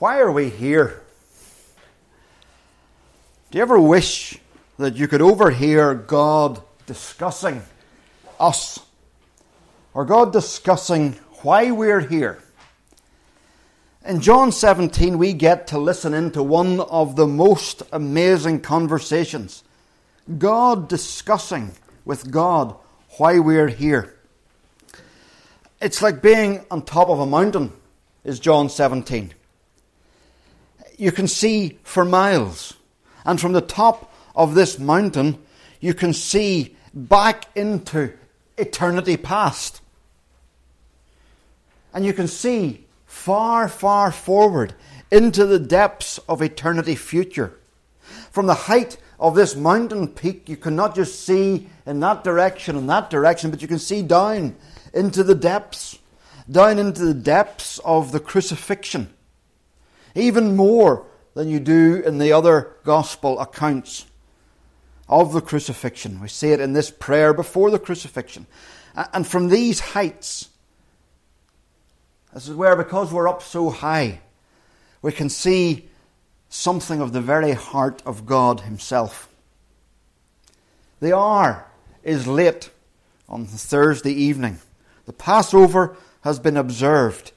Why are we here? Do you ever wish that you could overhear God discussing us or God discussing why we're here? In John 17, we get to listen into one of the most amazing conversations. God discussing with God why we're here. It's like being on top of a mountain, is John 17 you can see for miles. And from the top of this mountain, you can see back into eternity past. And you can see far, far forward into the depths of eternity future. From the height of this mountain peak, you cannot just see in that direction and that direction, but you can see down into the depths, down into the depths of the crucifixion even more than you do in the other gospel accounts of the crucifixion. We see it in this prayer before the crucifixion. And from these heights, this is where, because we're up so high, we can see something of the very heart of God Himself. The hour is late on Thursday evening. The Passover has been observed.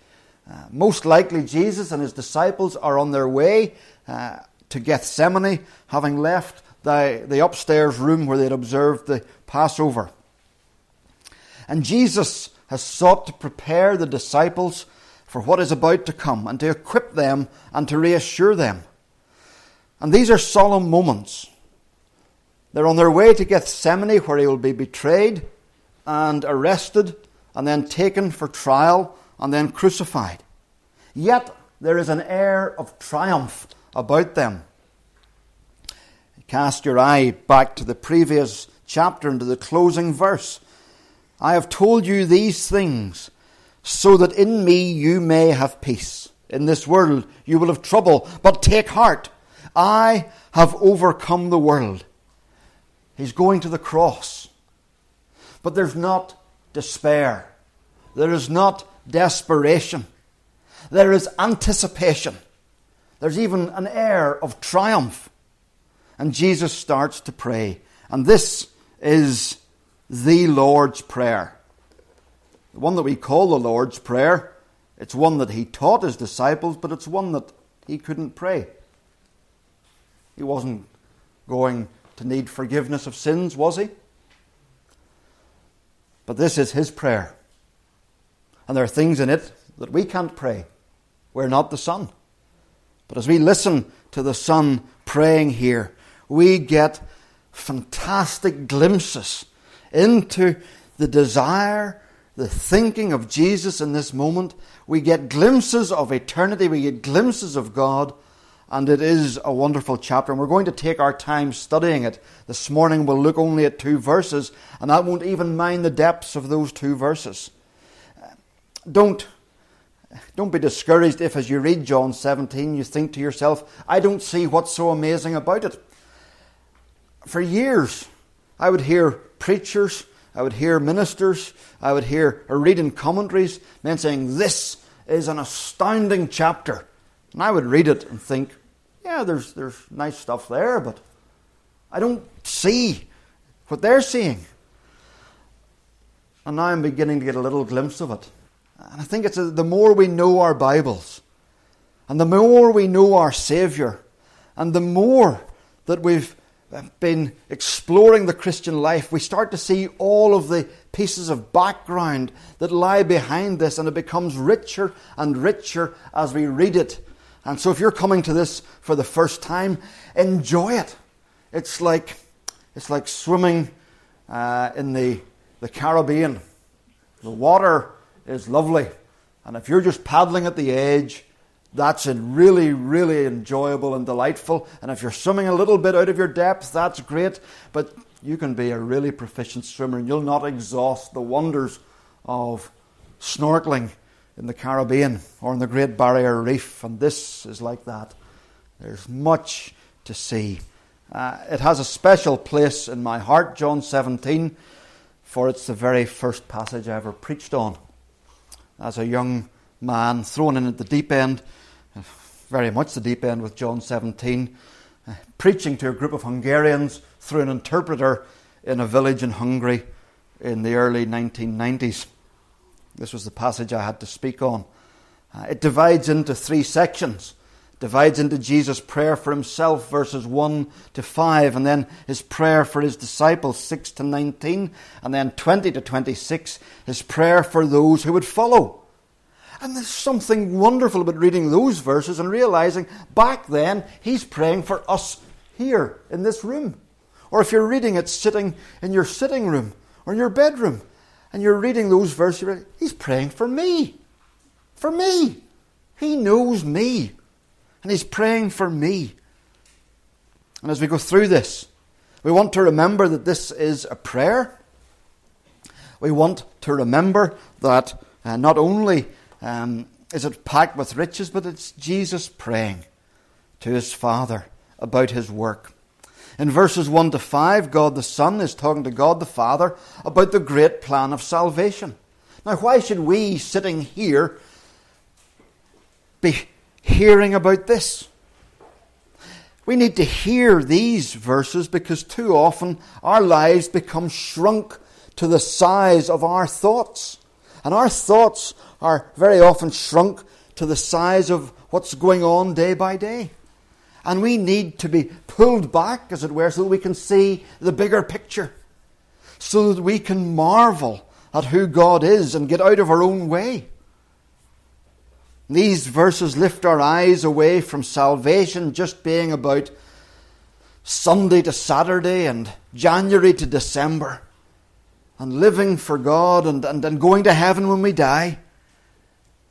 Uh, most likely, Jesus and his disciples are on their way uh, to Gethsemane, having left the, the upstairs room where they'd observed the Passover. And Jesus has sought to prepare the disciples for what is about to come and to equip them and to reassure them. And these are solemn moments. They're on their way to Gethsemane, where he will be betrayed and arrested and then taken for trial and then crucified. Yet there is an air of triumph about them. Cast your eye back to the previous chapter and to the closing verse. I have told you these things so that in me you may have peace. In this world you will have trouble, but take heart. I have overcome the world. He's going to the cross. But there's not despair. There is not desperation. There is anticipation. There's even an air of triumph. And Jesus starts to pray. And this is the Lord's Prayer. The one that we call the Lord's Prayer. It's one that he taught his disciples, but it's one that he couldn't pray. He wasn't going to need forgiveness of sins, was he? But this is his prayer. And there are things in it that we can't pray. We're not the Son. But as we listen to the Son praying here, we get fantastic glimpses into the desire, the thinking of Jesus in this moment. We get glimpses of eternity, we get glimpses of God, and it is a wonderful chapter. And we're going to take our time studying it. This morning we'll look only at two verses, and I won't even mind the depths of those two verses. Don't don't be discouraged if, as you read John 17, you think to yourself, I don't see what's so amazing about it. For years, I would hear preachers, I would hear ministers, I would hear or read in commentaries, men saying, This is an astounding chapter. And I would read it and think, Yeah, there's, there's nice stuff there, but I don't see what they're seeing. And now I'm beginning to get a little glimpse of it. And I think it's the more we know our Bibles, and the more we know our Saviour, and the more that we've been exploring the Christian life, we start to see all of the pieces of background that lie behind this, and it becomes richer and richer as we read it. And so, if you're coming to this for the first time, enjoy it. It's like it's like swimming uh, in the the Caribbean. The water is lovely. And if you're just paddling at the edge, that's really, really enjoyable and delightful. And if you're swimming a little bit out of your depth, that's great. But you can be a really proficient swimmer and you'll not exhaust the wonders of snorkeling in the Caribbean or in the Great Barrier Reef. And this is like that. There's much to see. Uh, it has a special place in my heart, John 17, for it's the very first passage I ever preached on as a young man, thrown in at the deep end, very much the deep end with John 17, uh, preaching to a group of Hungarians through an interpreter in a village in Hungary in the early 1990s. This was the passage I had to speak on. Uh, it divides into three sections divides into Jesus' prayer for himself, verses 1 to 5, and then his prayer for his disciples, 6 to 19, and then 20 to 26, his prayer for those who would follow. And there's something wonderful about reading those verses and realizing back then he's praying for us here in this room. Or if you're reading it sitting in your sitting room or in your bedroom and you're reading those verses, he's praying for me. For me. He knows me and He's praying for me. And as we go through this, we want to remember that this is a prayer. We want to remember that uh, not only um, is it packed with riches, but it's Jesus praying to his Father about his work. In verses 1 to 5, God the Son is talking to God the Father about the great plan of salvation. Now, why should we, sitting here, be hearing about this. We need to hear these verses because too often our lives become shrunk to the size of our thoughts. And our thoughts are very often shrunk to the size of what's going on day by day. And we need to be pulled back, as it were, so that we can see the bigger picture, so that we can marvel at who God is and get out of our own way. These verses lift our eyes away from salvation just being about Sunday to Saturday and January to December and living for God and, and, and going to heaven when we die.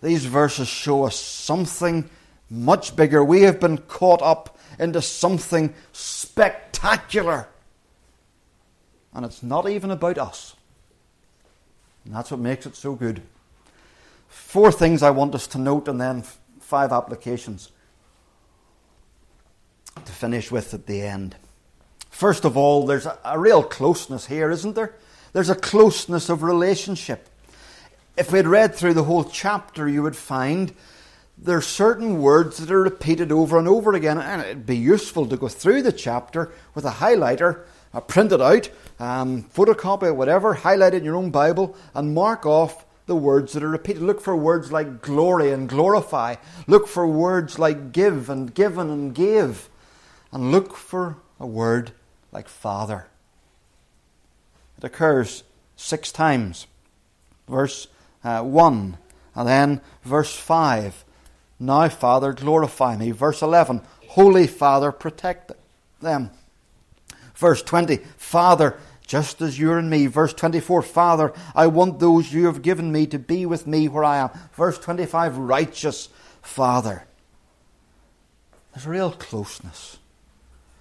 These verses show us something much bigger. We have been caught up into something spectacular. And it's not even about us. And that's what makes it so good. Four things I want us to note, and then five applications to finish with at the end. First of all, there's a, a real closeness here, isn't there? There's a closeness of relationship. If we'd read through the whole chapter, you would find there are certain words that are repeated over and over again, and it'd be useful to go through the chapter with a highlighter, uh, print it out, um, photocopy it, whatever, highlight it in your own Bible, and mark off the words that are repeated. Look for words like glory and glorify. Look for words like give and given and gave. And look for a word like Father. It occurs six times. Verse uh, 1, and then verse 5. Now, Father, glorify me. Verse 11, Holy Father, protect them. Verse 20, Father, just as you're in me. Verse 24, Father, I want those you have given me to be with me where I am. Verse 25, righteous Father. There's real closeness.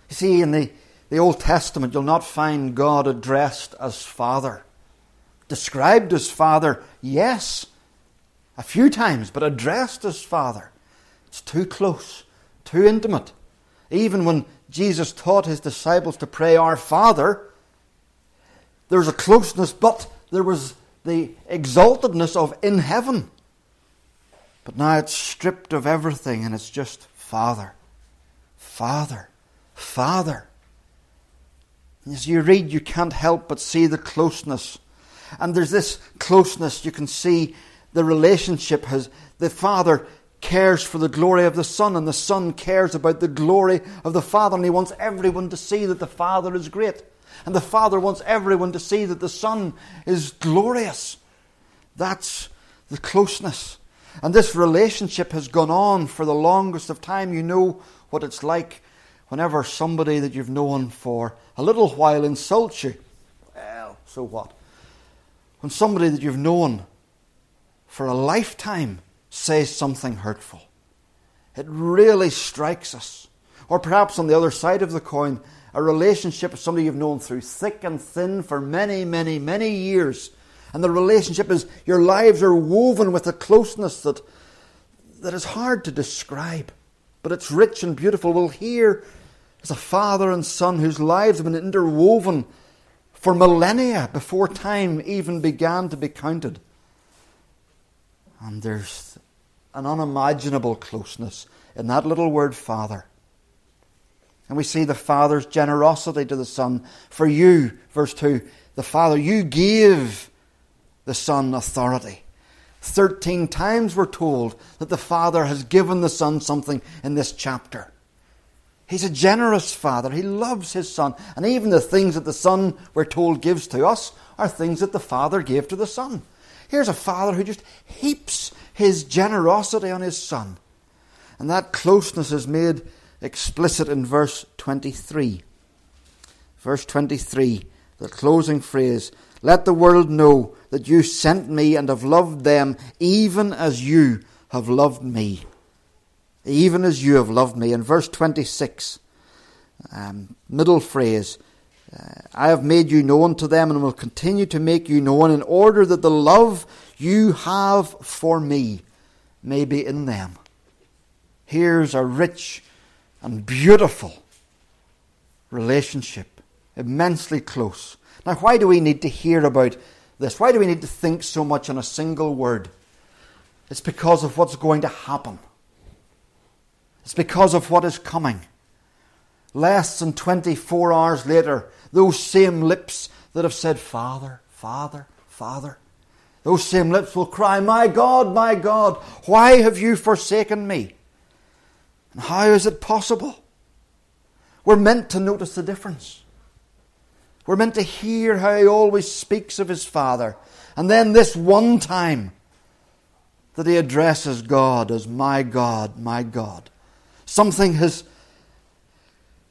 You see, in the, the Old Testament, you'll not find God addressed as Father. Described as Father, yes, a few times, but addressed as Father. It's too close, too intimate. Even when Jesus taught his disciples to pray, Our Father, there was a closeness, but there was the exaltedness of in heaven. But now it's stripped of everything and it's just Father, Father, Father. As you read, you can't help but see the closeness. And there's this closeness, you can see the relationship has, the Father cares for the glory of the Son, and the Son cares about the glory of the Father, and He wants everyone to see that the Father is great. And the Father wants everyone to see that the Son is glorious. That's the closeness. And this relationship has gone on for the longest of time. You know what it's like whenever somebody that you've known for a little while insults you. Well, so what? When somebody that you've known for a lifetime says something hurtful, it really strikes us. Or perhaps on the other side of the coin, a relationship with somebody you've known through thick and thin for many, many, many years. And the relationship is, your lives are woven with a closeness that, that is hard to describe, but it's rich and beautiful. We'll hear as a father and son whose lives have been interwoven for millennia before time even began to be counted. And there's an unimaginable closeness in that little word, Father. And we see the Father's generosity to the Son. For you, verse 2, the Father, you gave the Son authority. Thirteen times we're told that the Father has given the Son something in this chapter. He's a generous Father. He loves His Son. And even the things that the Son, we're told, gives to us are things that the Father gave to the Son. Here's a Father who just heaps His generosity on His Son. And that closeness is made explicit in verse 23. Verse 23, the closing phrase Let the world know that you sent me and have loved them even as you have loved me even as you have loved me. In verse 26, um, middle phrase, I have made you known to them and will continue to make you known in order that the love you have for me may be in them. Here's a rich and beautiful relationship, immensely close. Now, why do we need to hear about this? Why do we need to think so much on a single word? It's because of what's going to happen. It's because of what is coming. Less than 24 hours later, those same lips that have said, Father, Father, Father, those same lips will cry, My God, my God, why have you forsaken me? And how is it possible? We're meant to notice the difference. We're meant to hear how he always speaks of his Father. And then this one time that he addresses God as my God, my God. Something has,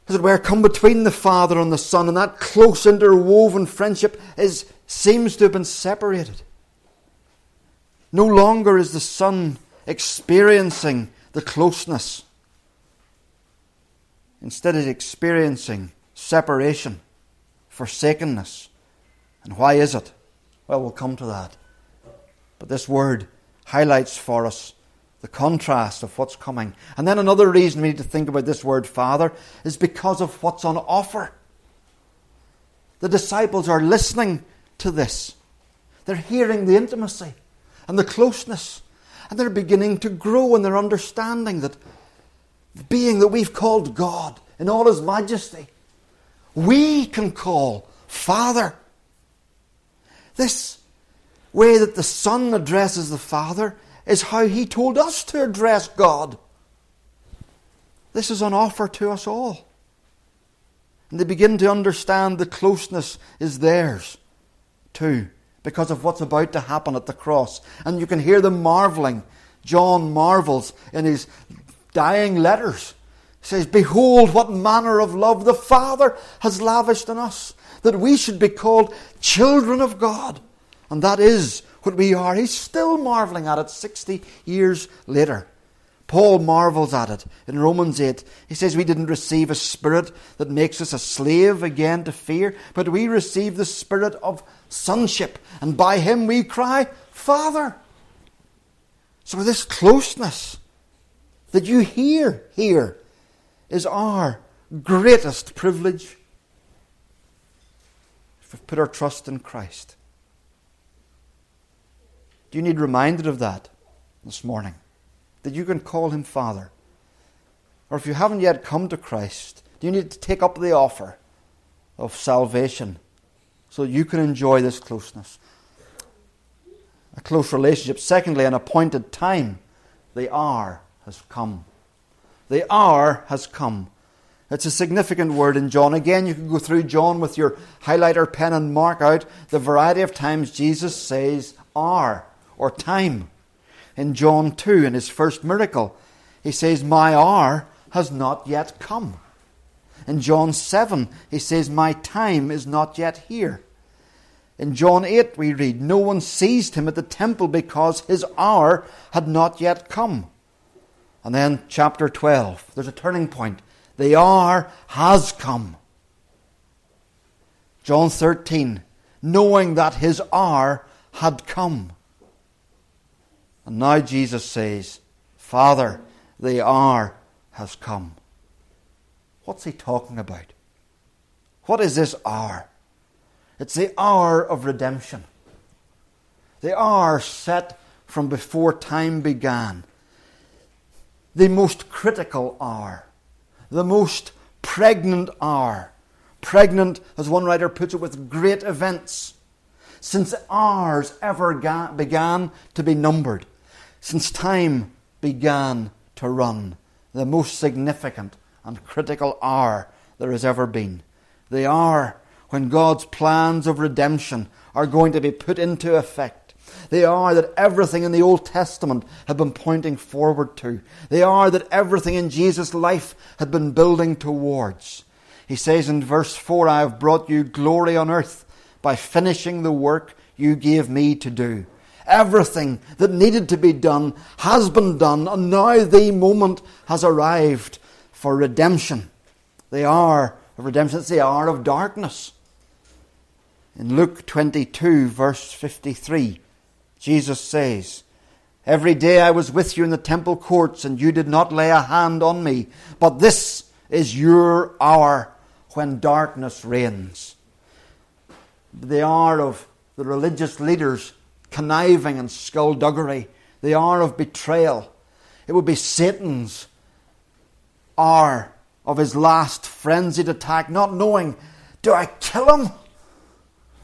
as it were, come between the Father and the Son, and that close interwoven friendship is, seems to have been separated. No longer is the Son experiencing the closeness. Instead, he's experiencing separation, forsakenness. And why is it? Well, we'll come to that. But this word highlights for us the contrast of what's coming. And then another reason we need to think about this word Father is because of what's on offer. The disciples are listening to this, they're hearing the intimacy and the closeness, and they're beginning to grow in their understanding that being that we've called God in all His majesty, we can call Father. This way that the Son addresses the Father is how he told us to address God. This is an offer to us all. And they begin to understand the closeness is theirs too, because of what's about to happen at the cross. And you can hear them marveling. John marvels in his dying letters. He says, Behold, what manner of love the Father has lavished on us, that we should be called children of God. And that is what we are. He's still marveling at it 60 years later. Paul marvels at it in Romans 8. He says, We didn't receive a spirit that makes us a slave again to fear, but we receive the spirit of sonship, and by him we cry, Father. So, this closeness that you hear here is our greatest privilege. If we've put our trust in Christ. Do you need reminded of that this morning? That you can call him Father? Or if you haven't yet come to Christ, do you need to take up the offer of salvation so you can enjoy this closeness? A close relationship. Secondly, an appointed time. The hour has come. The hour has come. It's a significant word in John. Again, you can go through John with your highlighter pen and mark out the variety of times Jesus says hour or time. In John 2, in his first miracle, he says, My hour has not yet come. In John 7, he says, My time is not yet here. In John 8, we read, No one seized him at the temple because his hour had not yet come. And then, chapter 12, there's a turning point. The hour has come. John 13, knowing that his hour had come. And now Jesus says, Father, the hour has come. What's he talking about? What is this hour? It's the hour of redemption. The hour set from before time began. The most critical hour, the most pregnant hour. Pregnant, as one writer puts it, with great events. Since hours ever ga- began to be numbered, since time began to run, the most significant and critical hour there has ever been. The hour when God's plans of redemption are going to be put into effect. They are that everything in the Old Testament had been pointing forward to. They are that everything in Jesus' life had been building towards. He says in verse 4 I have brought you glory on earth by finishing the work you gave me to do. Everything that needed to be done has been done, and now the moment has arrived for redemption. They are of redemption, it's the hour of darkness. In Luke 22, verse 53, Jesus says, Every day I was with you in the temple courts, and you did not lay a hand on me. But this is your hour when darkness reigns. The hour of the religious leaders conniving and skullduggery, the hour of betrayal. It would be Satan's hour of his last frenzied attack, not knowing, do I kill him?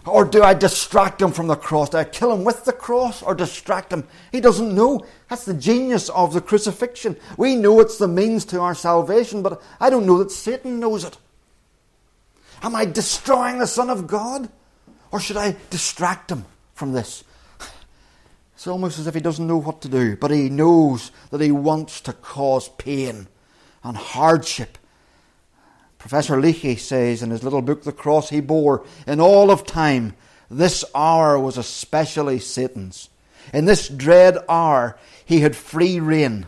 Or do I distract him from the cross? Do I kill him with the cross or distract him? He doesn't know. That's the genius of the crucifixion. We know it's the means to our salvation, but I don't know that Satan knows it. Am I destroying the Son of God? Or should I distract him from this? It's almost as if he doesn't know what to do, but he knows that he wants to cause pain and hardship Professor Leahy says in his little book, The Cross He Bore, in all of time, this hour was especially Satan's. In this dread hour, he had free rein.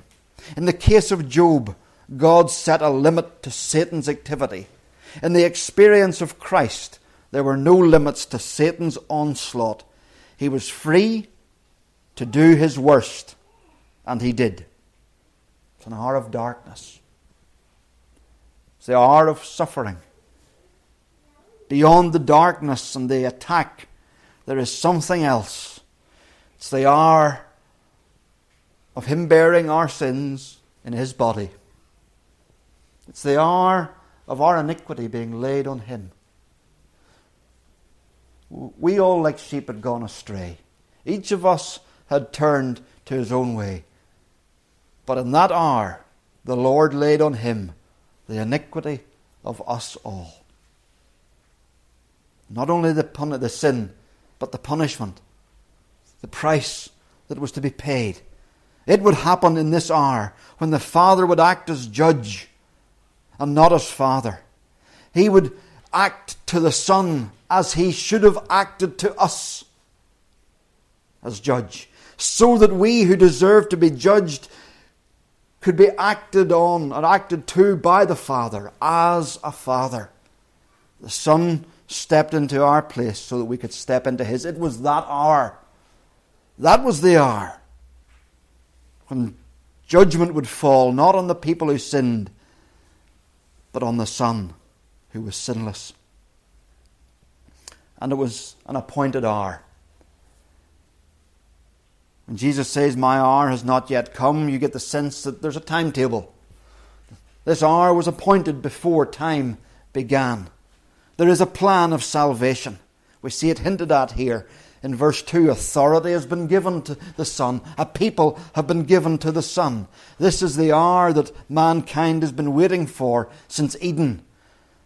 In the case of Job, God set a limit to Satan's activity. In the experience of Christ, there were no limits to Satan's onslaught. He was free to do his worst, and he did. It's an hour of darkness the hour of suffering. Beyond the darkness and the attack, there is something else. It's the hour of Him bearing our sins in His body. It's the hour of our iniquity being laid on Him. We all, like sheep, had gone astray. Each of us had turned to his own way. But in that hour, the Lord laid on Him the iniquity of us all. Not only the, pun- the sin, but the punishment, the price that was to be paid. It would happen in this hour when the Father would act as judge and not as Father. He would act to the Son as he should have acted to us as judge, so that we who deserve to be judged could be acted on and acted to by the Father as a Father. The Son stepped into our place so that we could step into His. It was that hour. That was the hour when judgment would fall not on the people who sinned, but on the Son who was sinless. And it was an appointed hour. When Jesus says, My hour has not yet come, you get the sense that there's a timetable. This hour was appointed before time began. There is a plan of salvation. We see it hinted at here in verse 2 authority has been given to the Son, a people have been given to the Son. This is the hour that mankind has been waiting for since Eden.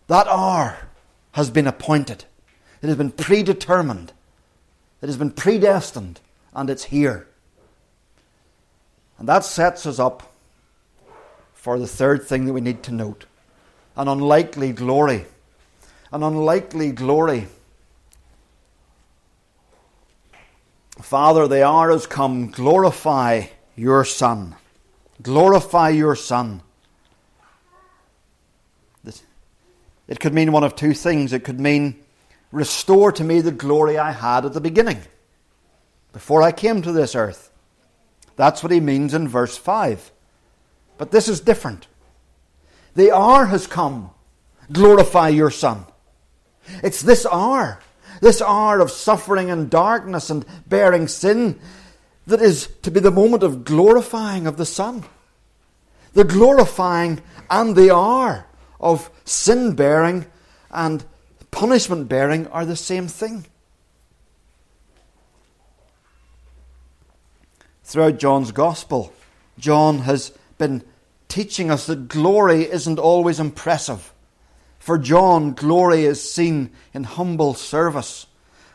That hour has been appointed, it has been predetermined, it has been predestined, and it's here. And that sets us up for the third thing that we need to note an unlikely glory. An unlikely glory. Father, the hour has come. Glorify your Son. Glorify your Son. It could mean one of two things. It could mean, restore to me the glory I had at the beginning, before I came to this earth. That's what he means in verse 5. But this is different. The hour has come. Glorify your Son. It's this hour, this hour of suffering and darkness and bearing sin, that is to be the moment of glorifying of the Son. The glorifying and the hour of sin bearing and punishment bearing are the same thing. Throughout John's Gospel, John has been teaching us that glory isn't always impressive. For John, glory is seen in humble service.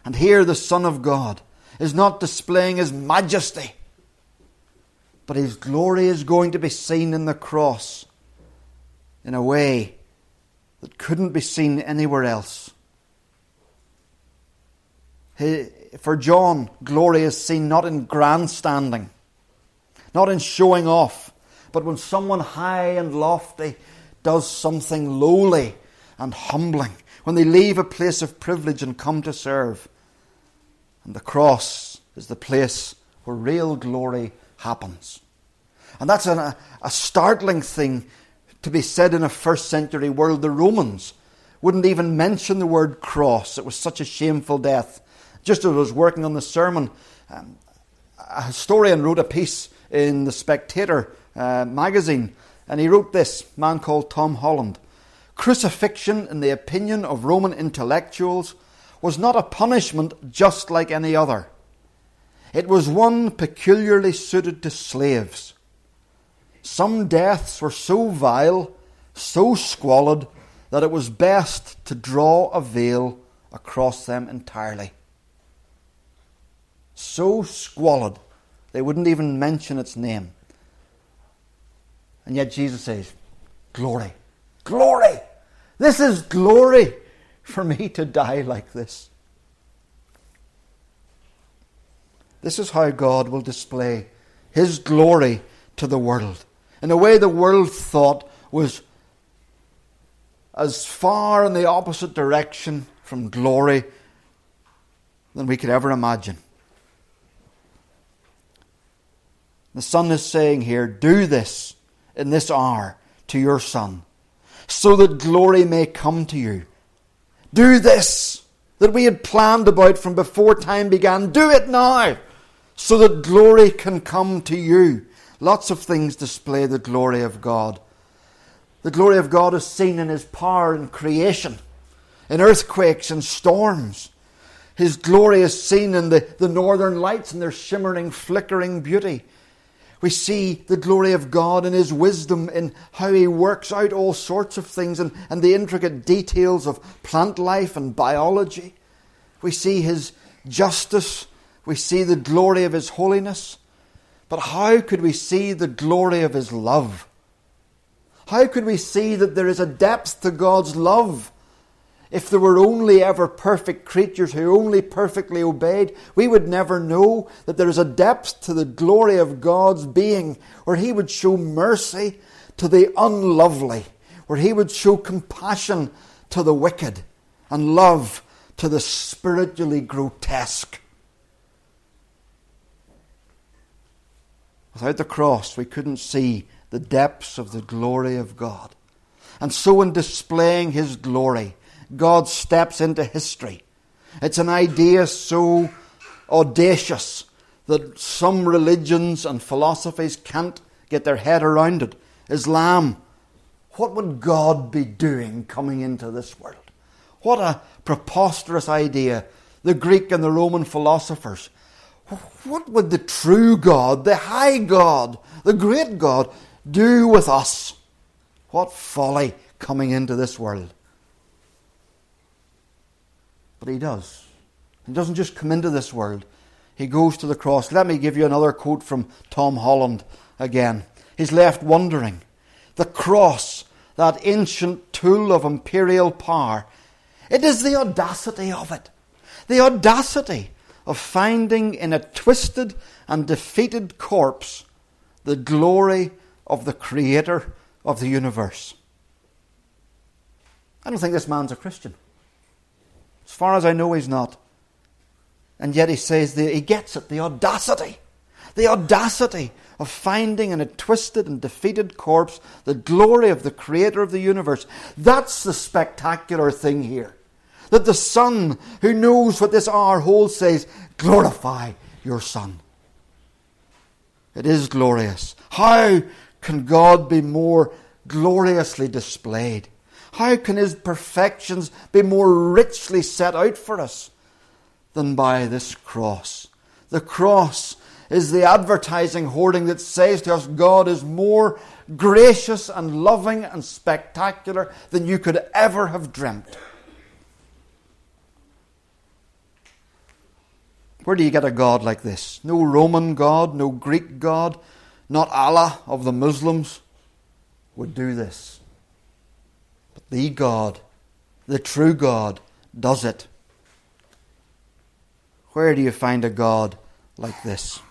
And here the Son of God is not displaying his majesty, but his glory is going to be seen in the cross in a way that couldn't be seen anywhere else. For John, glory is seen not in grandstanding, not in showing off, but when someone high and lofty does something lowly and humbling, when they leave a place of privilege and come to serve. And the cross is the place where real glory happens. And that's an, a, a startling thing to be said in a first century world. The Romans wouldn't even mention the word cross. It was such a shameful death. Just as I was working on the sermon, um, a historian wrote a piece in the Spectator uh, magazine, and he wrote this man called Tom Holland. Crucifixion, in the opinion of Roman intellectuals, was not a punishment just like any other. It was one peculiarly suited to slaves. Some deaths were so vile, so squalid, that it was best to draw a veil across them entirely. So squalid, they wouldn't even mention its name. And yet Jesus says, Glory, glory! This is glory for me to die like this. This is how God will display His glory to the world in a way the world thought was as far in the opposite direction from glory than we could ever imagine. The Son is saying here, Do this in this hour to your Son, so that glory may come to you. Do this that we had planned about from before time began. Do it now, so that glory can come to you. Lots of things display the glory of God. The glory of God is seen in His power in creation, in earthquakes and storms. His glory is seen in the, the northern lights and their shimmering, flickering beauty. We see the glory of God and His wisdom in how He works out all sorts of things and, and the intricate details of plant life and biology. We see His justice. We see the glory of His holiness. But how could we see the glory of His love? How could we see that there is a depth to God's love? If there were only ever perfect creatures who only perfectly obeyed, we would never know that there is a depth to the glory of God's being where He would show mercy to the unlovely, where He would show compassion to the wicked, and love to the spiritually grotesque. Without the cross, we couldn't see the depths of the glory of God. And so, in displaying His glory, God steps into history. It's an idea so audacious that some religions and philosophies can't get their head around it. Islam, what would God be doing coming into this world? What a preposterous idea. The Greek and the Roman philosophers what would the true God, the high God, the great God, do with us? What folly coming into this world. But he does. He doesn't just come into this world, he goes to the cross. Let me give you another quote from Tom Holland again. He's left wondering. The cross, that ancient tool of imperial power, it is the audacity of it. The audacity of finding in a twisted and defeated corpse the glory of the Creator of the universe. I don't think this man's a Christian. As far as I know, he's not. And yet he says he gets it the audacity. The audacity of finding in a twisted and defeated corpse the glory of the Creator of the universe. That's the spectacular thing here that the Son, who knows what this hour holds, says, Glorify your Son. It is glorious. How can God be more gloriously displayed? How can His perfections be more richly set out for us than by this cross? The cross is the advertising hoarding that says to us God is more gracious and loving and spectacular than you could ever have dreamt. Where do you get a God like this? No Roman God, no Greek God, not Allah of the Muslims would do this. The God, the true God, does it. Where do you find a God like this?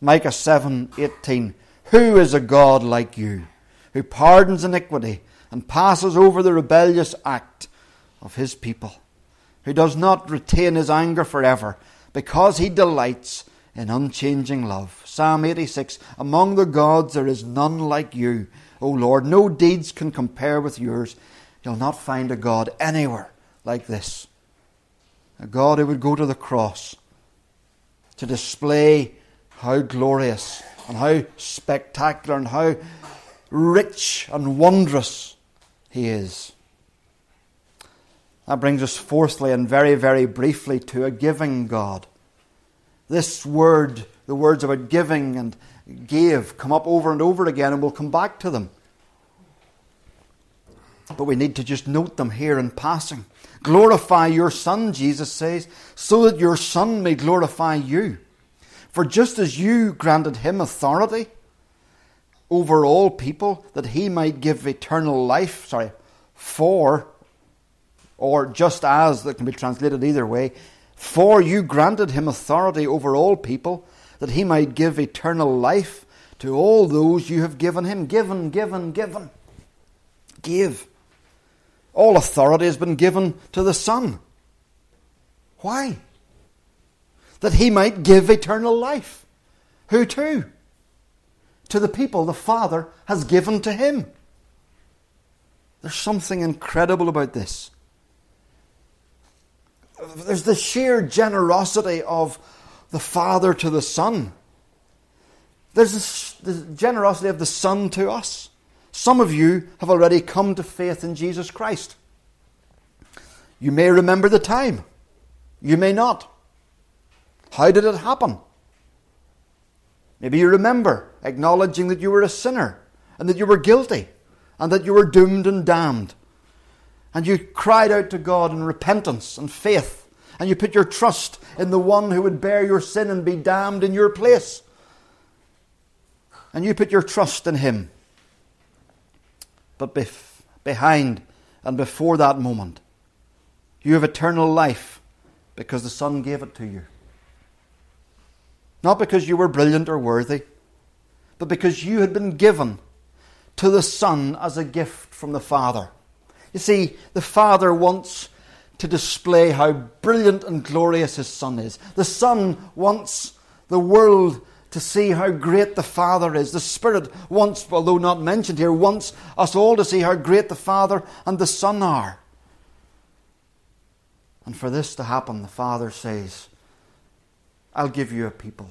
Micah 7:18 Who is a God like you who pardons iniquity and passes over the rebellious act of his people who does not retain his anger forever because he delights in unchanging love Psalm 86 Among the gods there is none like you O Lord no deeds can compare with yours you'll not find a god anywhere like this a god who would go to the cross to display how glorious and how spectacular and how rich and wondrous He is. That brings us, fourthly and very, very briefly, to a giving God. This word, the words about giving and gave, come up over and over again, and we'll come back to them. But we need to just note them here in passing. Glorify your Son, Jesus says, so that your Son may glorify you. For just as you granted him authority over all people, that he might give eternal life, sorry, for, or just as, that can be translated either way, for you granted him authority over all people, that he might give eternal life to all those you have given him. Given, given, given. Give. All authority has been given to the Son. Why? that he might give eternal life. Who to? To the people the Father has given to him. There's something incredible about this. There's the sheer generosity of the Father to the Son. There's the generosity of the Son to us. Some of you have already come to faith in Jesus Christ. You may remember the time. You may not. How did it happen? Maybe you remember acknowledging that you were a sinner and that you were guilty and that you were doomed and damned. And you cried out to God in repentance and faith and you put your trust in the one who would bear your sin and be damned in your place. And you put your trust in him. But bef- behind and before that moment, you have eternal life because the Son gave it to you. Not because you were brilliant or worthy, but because you had been given to the Son as a gift from the Father. You see, the Father wants to display how brilliant and glorious His Son is. The Son wants the world to see how great the Father is. The Spirit wants, although not mentioned here, wants us all to see how great the Father and the Son are. And for this to happen, the Father says, I'll give you a people,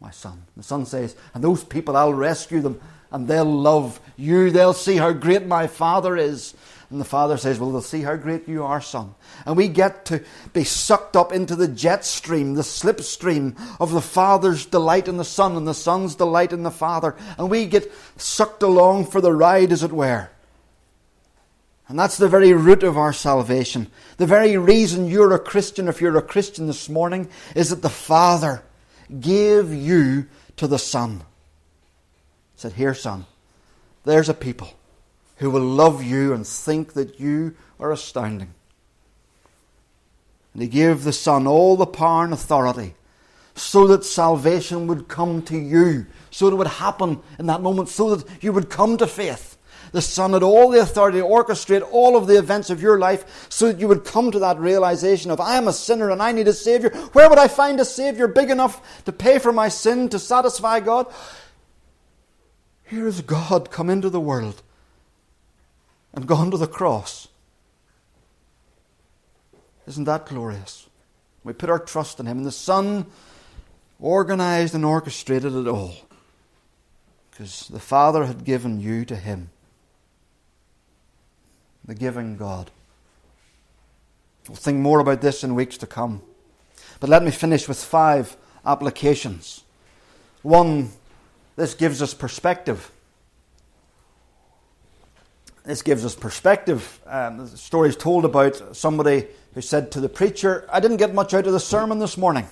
my son. The son says, and those people, I'll rescue them and they'll love you. They'll see how great my father is. And the father says, Well, they'll see how great you are, son. And we get to be sucked up into the jet stream, the slipstream of the father's delight in the son and the son's delight in the father. And we get sucked along for the ride, as it were. And that's the very root of our salvation. The very reason you're a Christian, if you're a Christian this morning, is that the Father gave you to the Son. He said, Here, Son, there's a people who will love you and think that you are astounding. And He gave the Son all the power and authority so that salvation would come to you, so it would happen in that moment, so that you would come to faith the Son had all the authority to orchestrate all of the events of your life so that you would come to that realization of, I am a sinner and I need a Savior. Where would I find a Savior big enough to pay for my sin, to satisfy God? Here is God come into the world and gone to the cross. Isn't that glorious? We put our trust in Him, and the Son organized and orchestrated it all. Because the Father had given you to Him, the giving God. We'll think more about this in weeks to come. But let me finish with five applications. One, this gives us perspective. This gives us perspective. Um, the story is told about somebody who said to the preacher, I didn't get much out of the sermon this morning.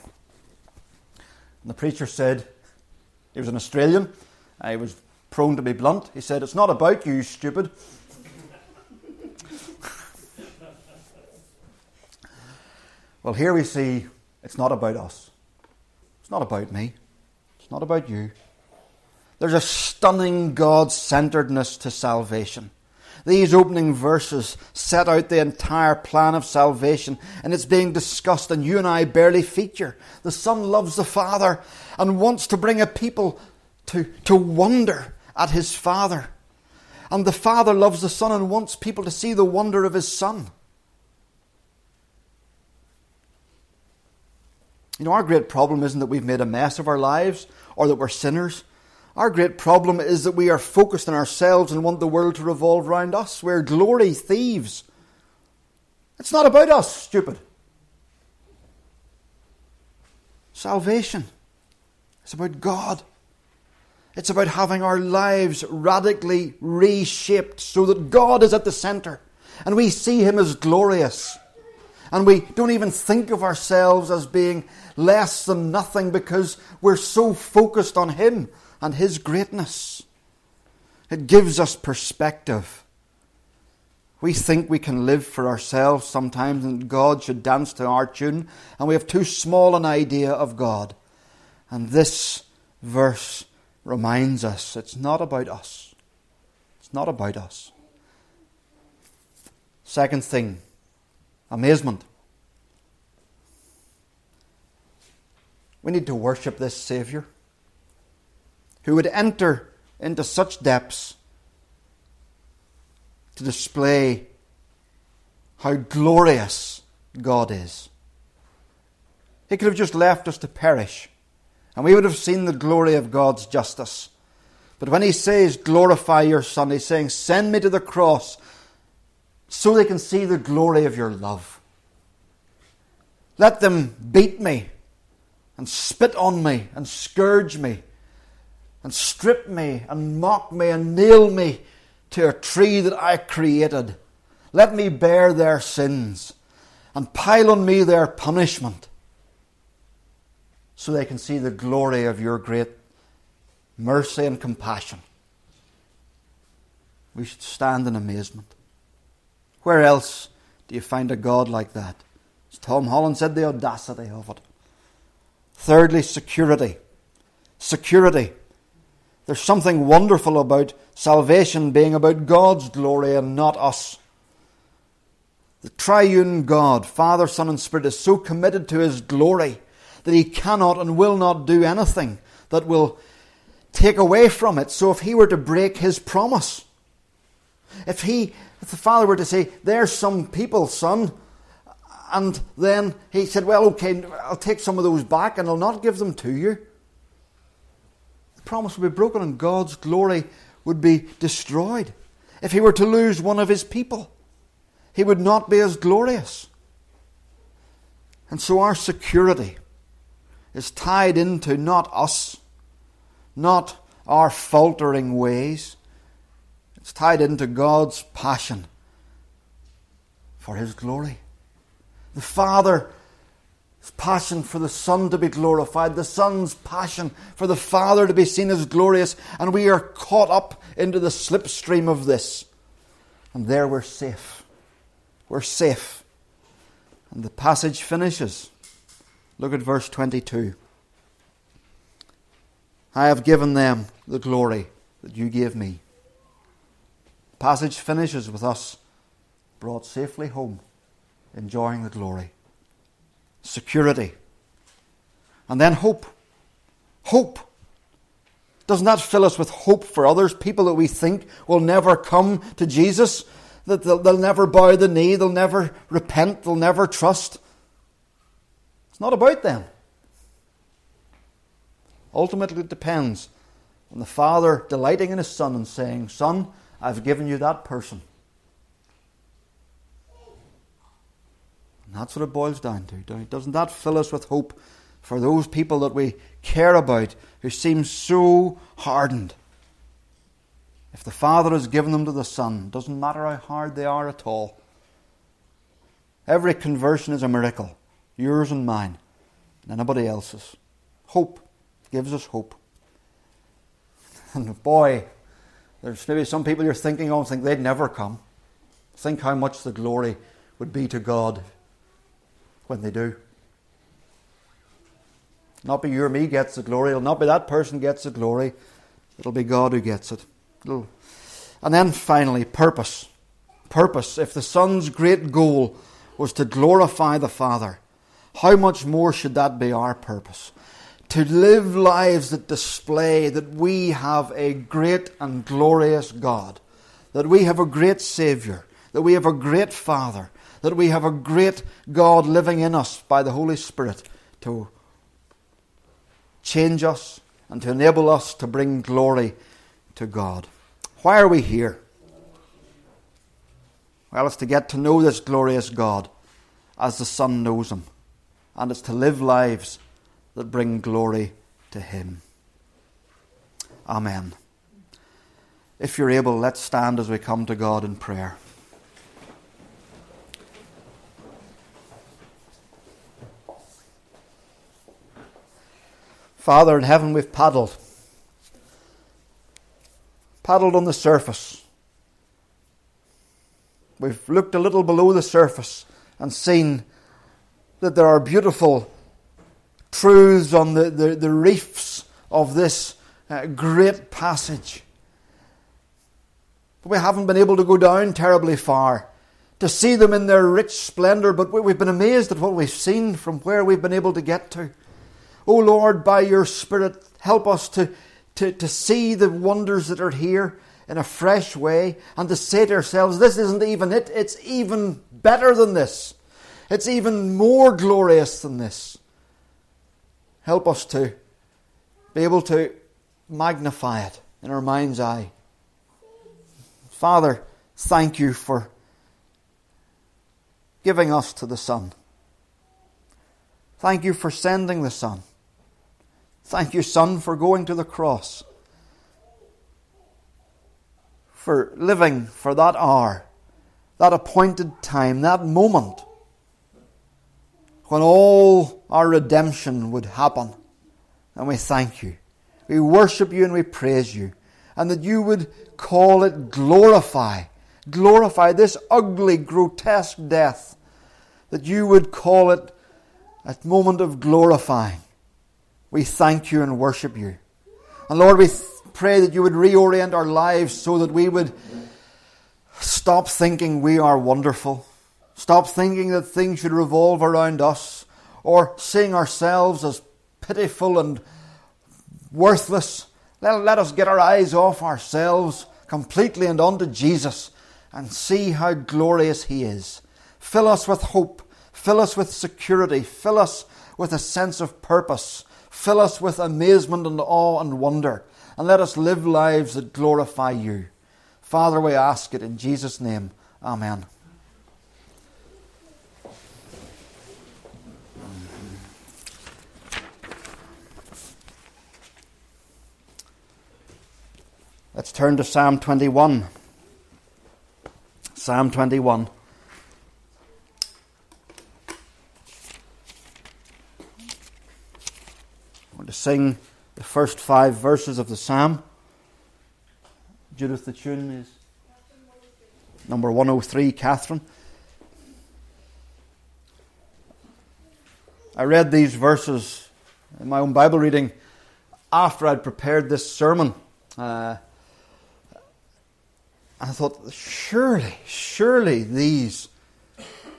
And the preacher said, he was an Australian, he was prone to be blunt. He said, It's not about you, stupid. well, here we see it's not about us. It's not about me. It's not about you. There's a stunning God centeredness to salvation. These opening verses set out the entire plan of salvation, and it's being discussed, and you and I barely feature. The Son loves the Father and wants to bring a people to, to wonder at his Father. And the Father loves the Son and wants people to see the wonder of his Son. You know, our great problem isn't that we've made a mess of our lives or that we're sinners. Our great problem is that we are focused on ourselves and want the world to revolve around us. We're glory thieves. It's not about us, stupid. Salvation. It's about God. It's about having our lives radically reshaped so that God is at the centre and we see Him as glorious. And we don't even think of ourselves as being less than nothing because we're so focused on Him and His greatness. It gives us perspective. We think we can live for ourselves sometimes and God should dance to our tune, and we have too small an idea of God. And this verse reminds us it's not about us. It's not about us. Second thing, amazement. We need to worship this Saviour who would enter into such depths to display how glorious God is. He could have just left us to perish, and we would have seen the glory of God's justice. But when he says, Glorify your Son, he's saying, Send me to the cross so they can see the glory of your love. Let them beat me and spit on me and scourge me and strip me and mock me and nail me to a tree that I created. Let me bear their sins and pile on me their punishment so they can see the glory of your great mercy and compassion. We should stand in amazement. Where else do you find a God like that? As Tom Holland said, the audacity of it. Thirdly, security. Security. There's something wonderful about salvation being about God's glory and not us. The triune God, Father, Son, and Spirit, is so committed to His glory that He cannot and will not do anything that will take away from it. So if He were to break His promise, if He, if the Father were to say, There's some people, son, and then He said, Well, okay, I'll take some of those back and I'll not give them to you promise would be broken and God's glory would be destroyed. If he were to lose one of his people, he would not be as glorious. And so our security is tied into not us, not our faltering ways. It's tied into God's passion for His glory. The Father passion for the Son to be glorified, the Son's passion for the Father to be seen as glorious, and we are caught up into the slipstream of this. And there we're safe. We're safe. And the passage finishes. Look at verse 22. I have given them the glory that you gave me. Passage finishes with us brought safely home, enjoying the glory security. And then hope. Hope. Doesn't that fill us with hope for others, people that we think will never come to Jesus? That they'll, they'll never bow the knee, they'll never repent, they'll never trust? It's not about them. Ultimately, it depends on the Father delighting in His Son and saying, Son, I've given you that person. And that's what it boils down to. Doesn't that fill us with hope for those people that we care about who seem so hardened? If the Father has given them to the Son, doesn't matter how hard they are at all. Every conversion is a miracle, yours and mine, and anybody else's. Hope gives us hope. And boy, there's maybe some people you're thinking of think they'd never come. Think how much the glory would be to God when they do. Not be you or me gets the glory. It'll not be that person gets the glory. It'll be God who gets it. It'll... And then finally, purpose. Purpose. If the Son's great goal was to glorify the Father, how much more should that be our purpose? To live lives that display that we have a great and glorious God, that we have a great Saviour, that we have a great Father, that we have a great God living in us by the Holy Spirit to change us and to enable us to bring glory to God. Why are we here? Well, it's to get to know this glorious God as the Son knows Him, and it's to live lives that bring glory to Him. Amen. If you're able, let's stand as we come to God in prayer. Father in heaven, we've paddled. Paddled on the surface. We've looked a little below the surface and seen that there are beautiful truths on the, the, the reefs of this uh, great passage. But we haven't been able to go down terribly far to see them in their rich splendour, but we've been amazed at what we've seen from where we've been able to get to. Oh Lord, by your Spirit, help us to, to, to see the wonders that are here in a fresh way and to say to ourselves, this isn't even it, it's even better than this. It's even more glorious than this. Help us to be able to magnify it in our mind's eye. Father, thank you for giving us to the Son. Thank you for sending the Son. Thank you, Son, for going to the cross, for living for that hour, that appointed time, that moment when all our redemption would happen. And we thank you. We worship you and we praise you. And that you would call it glorify. Glorify this ugly, grotesque death. That you would call it a moment of glorifying we thank you and worship you. And Lord, we pray that you would reorient our lives so that we would stop thinking we are wonderful, stop thinking that things should revolve around us, or seeing ourselves as pitiful and worthless. Let, let us get our eyes off ourselves completely and onto Jesus and see how glorious He is. Fill us with hope, fill us with security, fill us with a sense of purpose Fill us with amazement and awe and wonder, and let us live lives that glorify you. Father, we ask it in Jesus' name. Amen. Let's turn to Psalm 21. Psalm 21. To sing the first five verses of the psalm. Judith, the tune is number 103, Catherine. I read these verses in my own Bible reading after I'd prepared this sermon. Uh, I thought, surely, surely these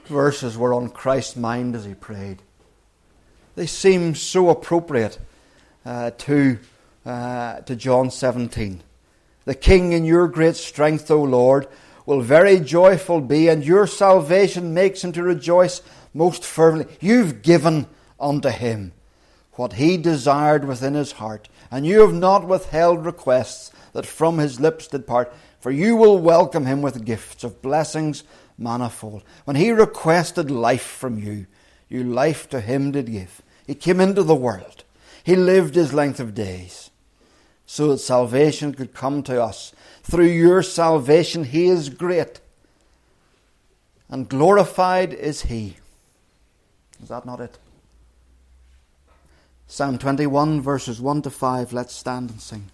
verses were on Christ's mind as he prayed. They seem so appropriate uh, to, uh, to John 17. The King in your great strength, O Lord, will very joyful be, and your salvation makes him to rejoice most fervently. You've given unto him what he desired within his heart, and you have not withheld requests that from his lips did part, for you will welcome him with gifts of blessings manifold. When he requested life from you, you life to him did give. He came into the world. He lived his length of days so that salvation could come to us. Through your salvation, he is great. And glorified is he. Is that not it? Psalm 21, verses 1 to 5. Let's stand and sing.